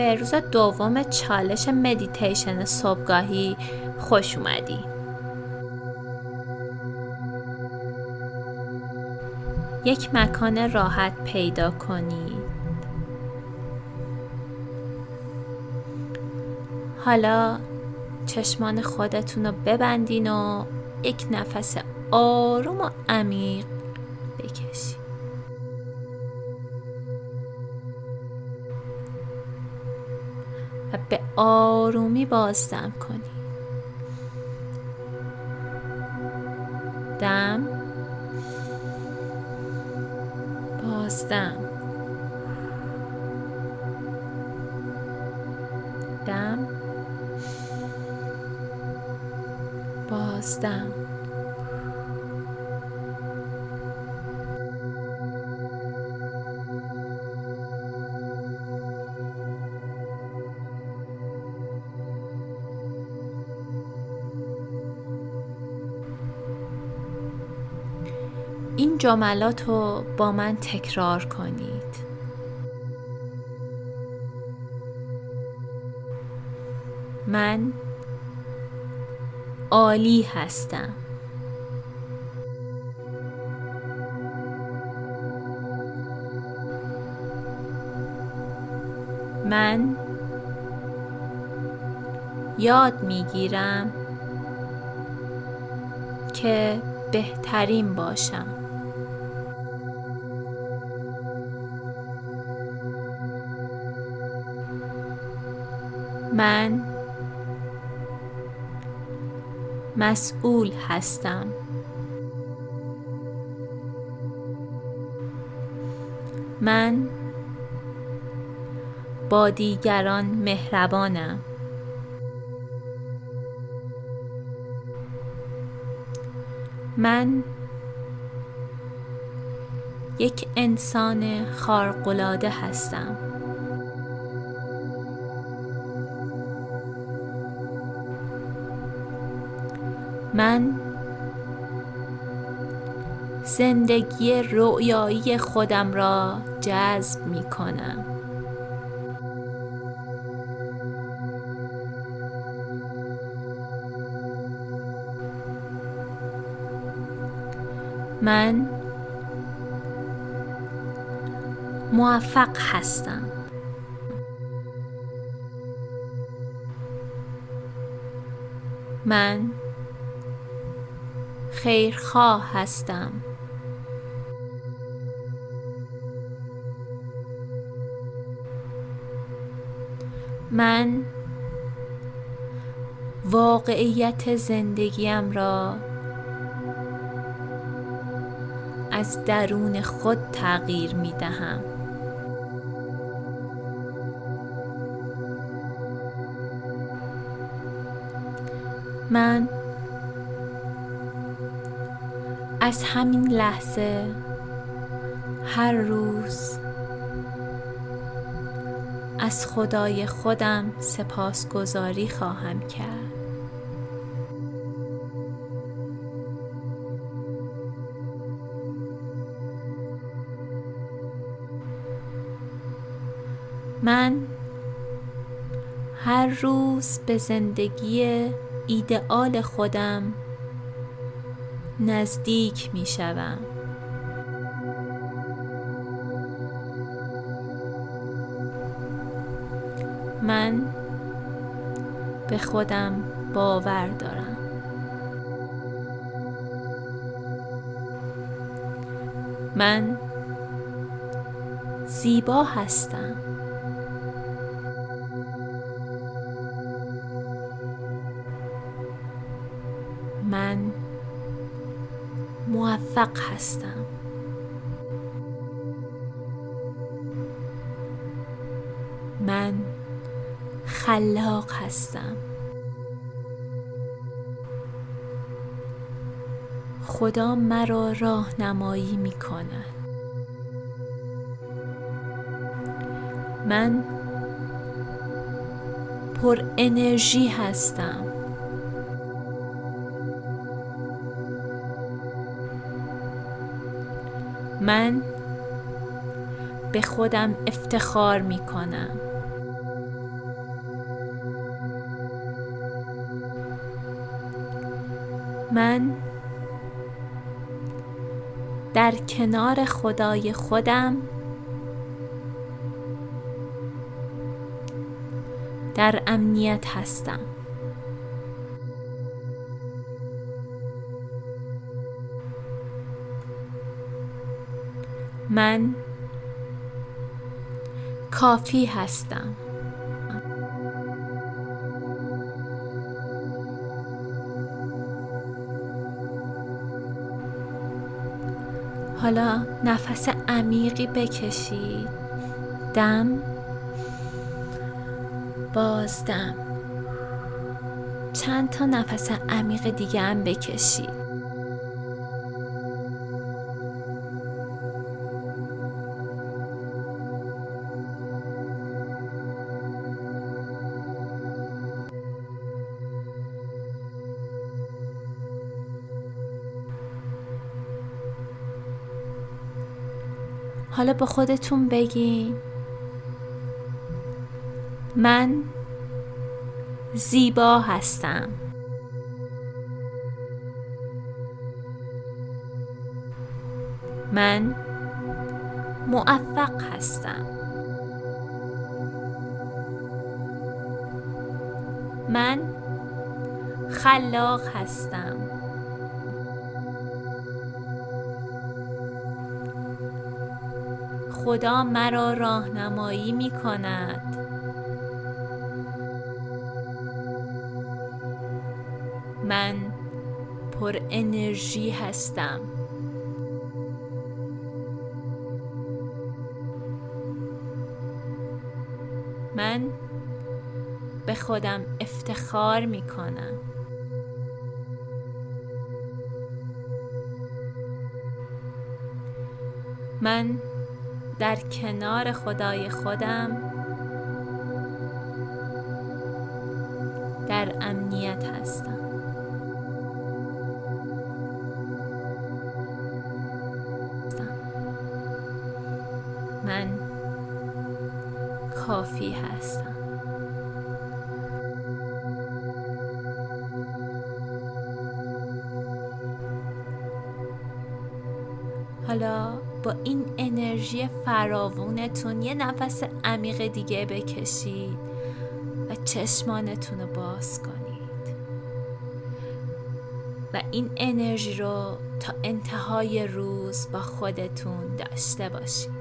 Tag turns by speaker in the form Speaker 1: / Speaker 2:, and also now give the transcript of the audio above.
Speaker 1: به روز دوم چالش مدیتیشن صبحگاهی خوش اومدی. یک مکان راحت پیدا کنید حالا چشمان خودتون رو ببندین و یک نفس آروم و عمیق بکشید آرومی بازدم کنید دم. بازدم. دم. بازدم. این جملات رو با من تکرار کنید. من عالی هستم. من یاد می‌گیرم که بهترین باشم. من مسئول هستم. من با دیگران مهربانم. من یک انسان خارق‌العاده هستم. من زندگی رویایی خودم را جذب می کنم من موفق هستم. من خیرخواه هستم. من واقعیت زندگیم را از درون خود تغییر می دهم. من از همین لحظه هر روز از خدای خودم سپاسگزاری خواهم کرد. من هر روز به زندگی ایدئال خودم نزدیک می شوم من به خودم باور دارم. من زیبا هستم. من موفق هستم. من خلاق هستم. خدا مرا راهنمایی می کند من پر انرژی هستم. من به خودم افتخار می کنم من در کنار خدای خودم در امنیت هستم. من کافی هستم. حالا نفس عمیقی بکشید. دم. بازدم چند تا نفس عمیق دیگه هم بکشید. حالا به خودتون بگین. من زیبا هستم. من موفق هستم. من خلاق هستم. خدا مرا راهنمایی می کند من پر انرژی هستم. من به خودم افتخار می کنم من در کنار خدای خودم در امنیت هستم. من کافی هستم. حالا با این انرژی فراوونتون یه نفس عمیق دیگه بکشید و چشمانتون رو باز کنید. و این انرژی رو تا انتهای روز با خودتون داشته باشید.